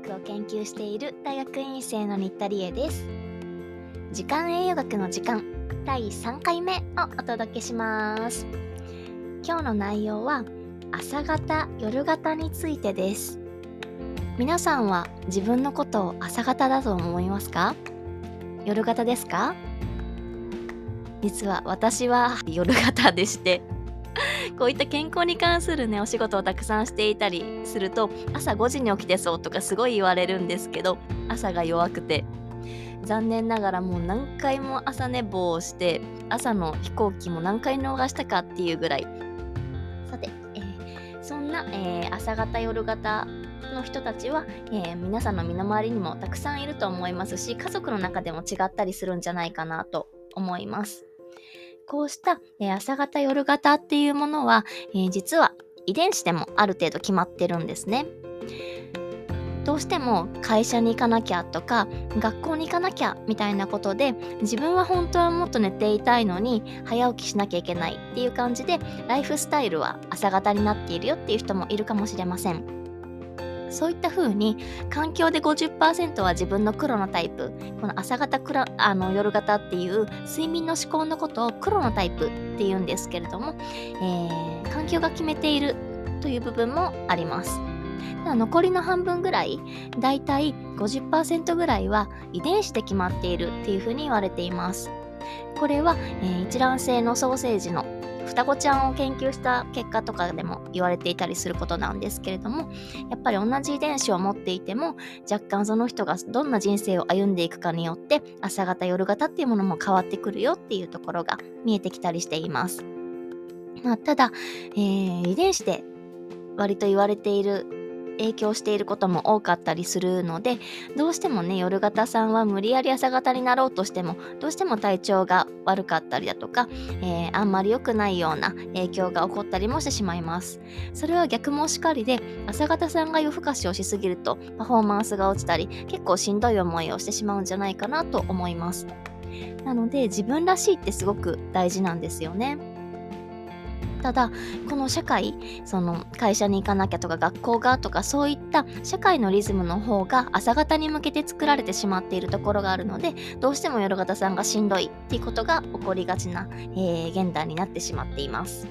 学を研究している大学院生の新田理恵です。時間栄養学の時間第3回目をお届けします。今日の内容は朝型夜型についてです。皆さんは自分のことを朝型だと思いますか？夜型ですか？実は私は夜型でしてこういった健康に関するねお仕事をたくさんしていたりすると朝5時に起きてそうとかすごい言われるんですけど朝が弱くて残念ながらもう何回も朝寝坊をして朝の飛行機も何回逃したかっていうぐらいさて、えー、そんな、えー、朝方夜型の人たちは、えー、皆さんの身の回りにもたくさんいると思いますし家族の中でも違ったりするんじゃないかなと思います。こうした、え、朝型夜型っていうものは、えー、実は遺伝子でもある程度決まってるんですね。どうしても会社に行かなきゃとか学校に行かなきゃみたいなことで自分は本当はもっと寝ていたいのに早起きしなきゃいけないっていう感じでライフスタイルは朝型になっているよっていう人もいるかもしれません。そういった風に環境で50%は自分の黒のタイプこの朝型あの夜型っていう睡眠の思考のことを黒のタイプっていうんですけれども、えー、環境が決めているという部分もあります。残りの半分ぐらいだいたい50%ぐらいは遺伝子で決まっているっていうふうに言われています。これは、えー、一卵性のソーセージの双子ちゃんを研究した結果とかでも言われていたりすることなんですけれどもやっぱり同じ遺伝子を持っていても若干その人がどんな人生を歩んでいくかによって朝型夜型っていうものも変わってくるよっていうところが見えてきたりしています。まあ、ただ、えー、遺伝子で割と言われている影響していることも多かったりするのでどうしてもね夜型さんは無理やり朝型になろうとしてもどうしても体調が悪かったりだとか、えー、あんまり良くないような影響が起こったりもしてしまいますそれは逆もしかりで朝型さんが夜更かしをしすぎるとパフォーマンスが落ちたり結構しんどい思いをしてしまうんじゃないかなと思いますなので自分らしいってすごく大事なんですよね。ただこの社会その会社に行かなきゃとか学校がとかそういった社会のリズムの方が朝方に向けて作られてしまっているところがあるのでどうしても夜型さんがしんどいっていうことが起こりがちな、えー、現代になってしまっています。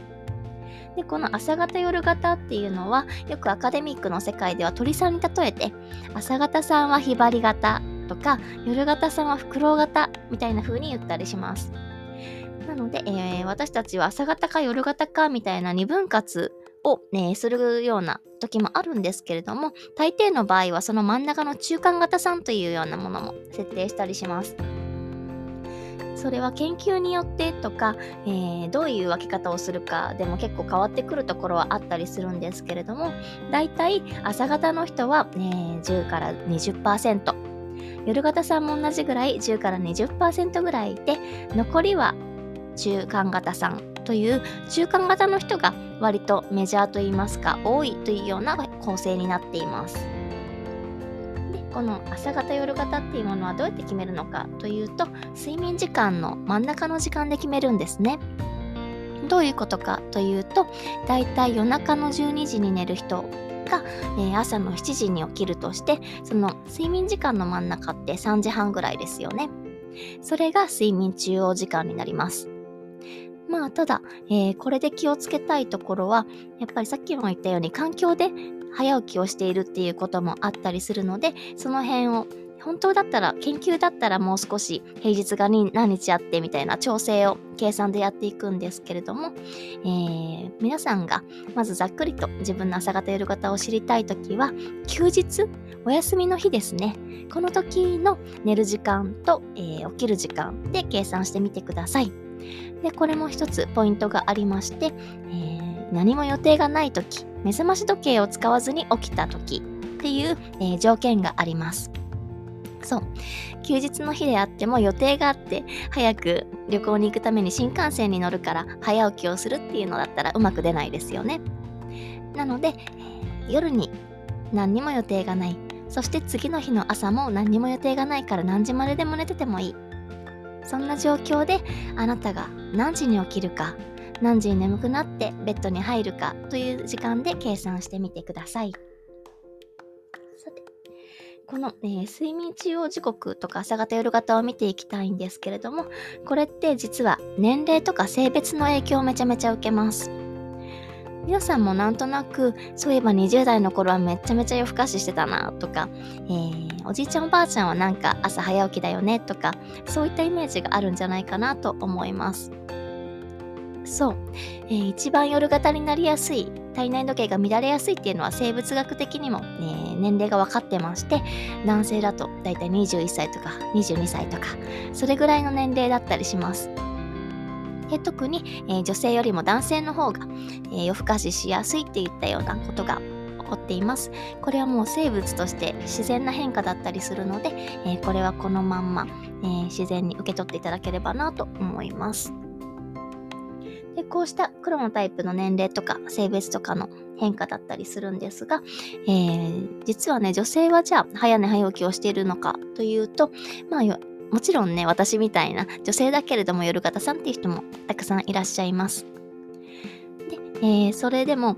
でこの朝型夜型っていうのはよくアカデミックの世界では鳥さんに例えて朝型さんはひばり型とか夜型さんはフクロウ型みたいな風に言ったりします。なので、えー、私たちは朝型か夜型かみたいな二分割を、ね、するような時もあるんですけれども大抵の場合はその真ん中の中間型さんというようなものも設定したりします。それは研究によってとか、えー、どういう分け方をするかでも結構変わってくるところはあったりするんですけれどもだいたい朝型の人は、えー、10から20%夜型さんも同じぐらい10から20%ぐらいで残りは中間型さんという中間型の人が割とメジャーといいますか多いというような構成になっています。でこの朝型夜型っていうものはどうやって決めるのかというと睡眠時間の真ん中の時間で決めるんですね。どういうことかというとだいたい夜中の12時に寝る人が、えー、朝の7時に起きるとしてその睡眠時間の真ん中って3時半ぐらいですよね。それが睡眠中央時間になります。まあただ、えー、これで気をつけたいところはやっぱりさっきも言ったように環境で早起きをしているっていうこともあったりするのでその辺を本当だったら研究だったらもう少し平日が何日あってみたいな調整を計算でやっていくんですけれども、えー、皆さんがまずざっくりと自分の朝方夜方を知りたい時は休日お休みの日ですねこの時の寝る時間と、えー、起きる時間で計算してみてください。で、これも一つポイントがありまして、えー、何も予定がない時、目覚まし時計を使わずに起きた時っていう、えー、条件があります。そう。休日の日であっても予定があって、早く旅行に行くために新幹線に乗るから早起きをするっていうのだったらうまく出ないですよね。なので、夜に何にも予定がない。そして次の日の朝も何にも予定がないから何時まででも寝ててもいい。そんな状況であなたが何時に起きるか何時に眠くなってベッドに入るかという時間で計算してみてください。さて、この、えー、睡眠中央時刻とか朝方夜型を見ていきたいんですけれども、これって実は年齢とか性別の影響をめちゃめちゃ受けます。皆さんもなんとなく、そういえば20代の頃はめちゃめちゃ夜更かししてたなとか、えー、おじいちゃんおばあちゃんはなんか朝早起きだよねとか、そういったイメージがあるんじゃないかなと思います。そう、えー、一番夜型になりやすい体内時計が乱れやすいっていうのは生物学的にも、ね、年齢が分かってまして男性だとだいたい21歳とか22歳とかそれぐらいの年齢だったりします。で特に、えー、女性よりも男性の方が、え、夜更かししやすいっていったようなことが起こっています。これはもう生物として自然な変化だったりするので、え、これはこのまんま、え自然に受け取っていただければなと思います。でこうした黒のタイプの年齢とか性別とかの変化だったりするんですが、えー、実はね、女性はじゃあ早寝早起きをしているのかというと、まあ、もちろんね、私みたいな女性だけれども夜型さんっていう人もたくさんいらっしゃいます。で、えー、それでも、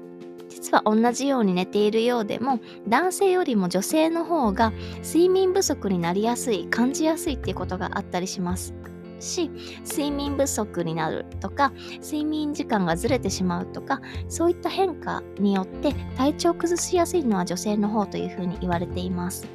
実は同じように寝ているようでも男性よりも女性の方が睡眠不足になりやすい感じやすいっていうことがあったりしますし睡眠不足になるとか睡眠時間がずれてしまうとかそういった変化によって体調を崩しやすいのは女性の方というふうに言われています。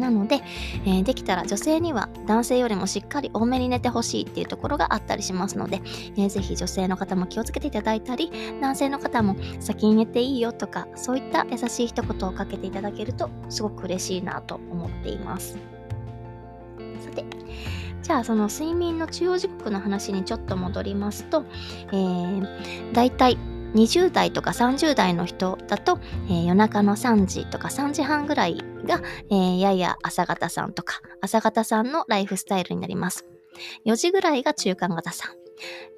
なので、えー、できたら女性には男性よりもしっかり多めに寝てほしいっていうところがあったりしますので、えー、ぜひ女性の方も気をつけていただいたり、男性の方も先に寝ていいよとか、そういった優しい一言をかけていただけるとすごく嬉しいなと思っています。さて、じゃあその睡眠の中央時刻の話にちょっと戻りますと、えー、大体20代とか30代の人だと、えー、夜中の3時とか3時半ぐらいが、えー、やや朝方さんとか朝方さんのライフスタイルになります。4時ぐらいが中間型さん。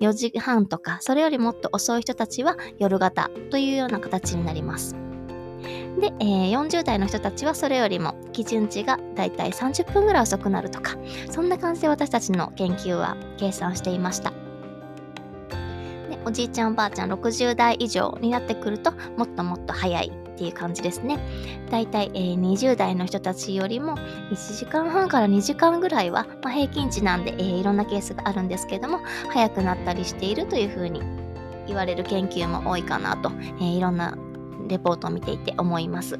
4時半とか、それよりもっと遅い人たちは夜型というような形になります。で、えー、40代の人たちはそれよりも基準値がだいたい30分ぐらい遅くなるとか、そんな感じで私たちの研究は計算していました。おじいちゃんおばあちゃん60代以上になってくるともっともっと早いっていう感じですね。だいたい、えー、20代の人たちよりも1時間半から2時間ぐらいは、まあ、平均値なんで、えー、いろんなケースがあるんですけども早くなったりしているというふうに言われる研究も多いかなと、えー、いろんなレポートを見ていて思います。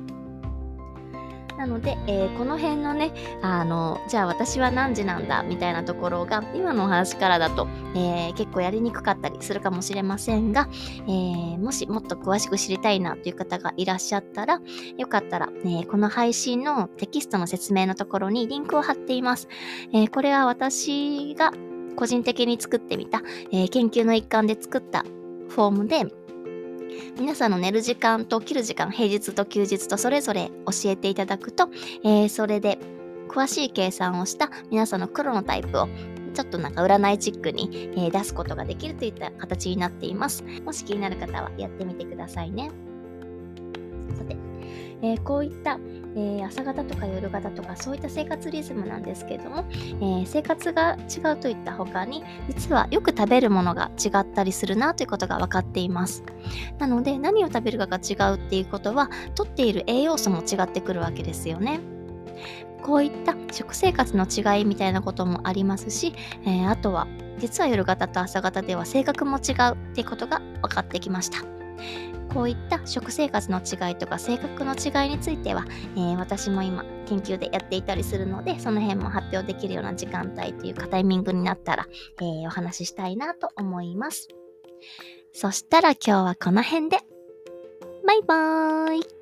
なので、えー、この辺のね、あの、じゃあ私は何時なんだみたいなところが、今のお話からだと、えー、結構やりにくかったりするかもしれませんが、えー、もしもっと詳しく知りたいなという方がいらっしゃったら、よかったら、えこの配信のテキストの説明のところにリンクを貼っています。えこれは私が個人的に作ってみた、え研究の一環で作ったフォームで、皆さんの寝る時間と起きる時間、平日と休日とそれぞれ教えていただくと、えー、それで詳しい計算をした皆さんの黒のタイプをちょっとなんか占いチックに、え、出すことができるといった形になっています。もし気になる方はやってみてくださいね。さて、えー、こういった、えー、朝方とか夜型とかそういった生活リズムなんですけども、え、生活が違うといった他に実はよく食べるものが違ったりするなということが分かっています。なので何を食べるかが違うっていうことは取っている栄養素も違ってくるわけですよね。こういった食生活の違いみたいなこともありますし、えあとは実は夜型と朝型では性格も違うってことが分かってきました。こういった食生活の違いとか性格の違いについては、えー、私も今研究でやっていたりするのでその辺も発表できるような時間帯というかタイミングになったら、えー、お話ししたいなと思います。そしたら今日はこの辺で。バイバーイ。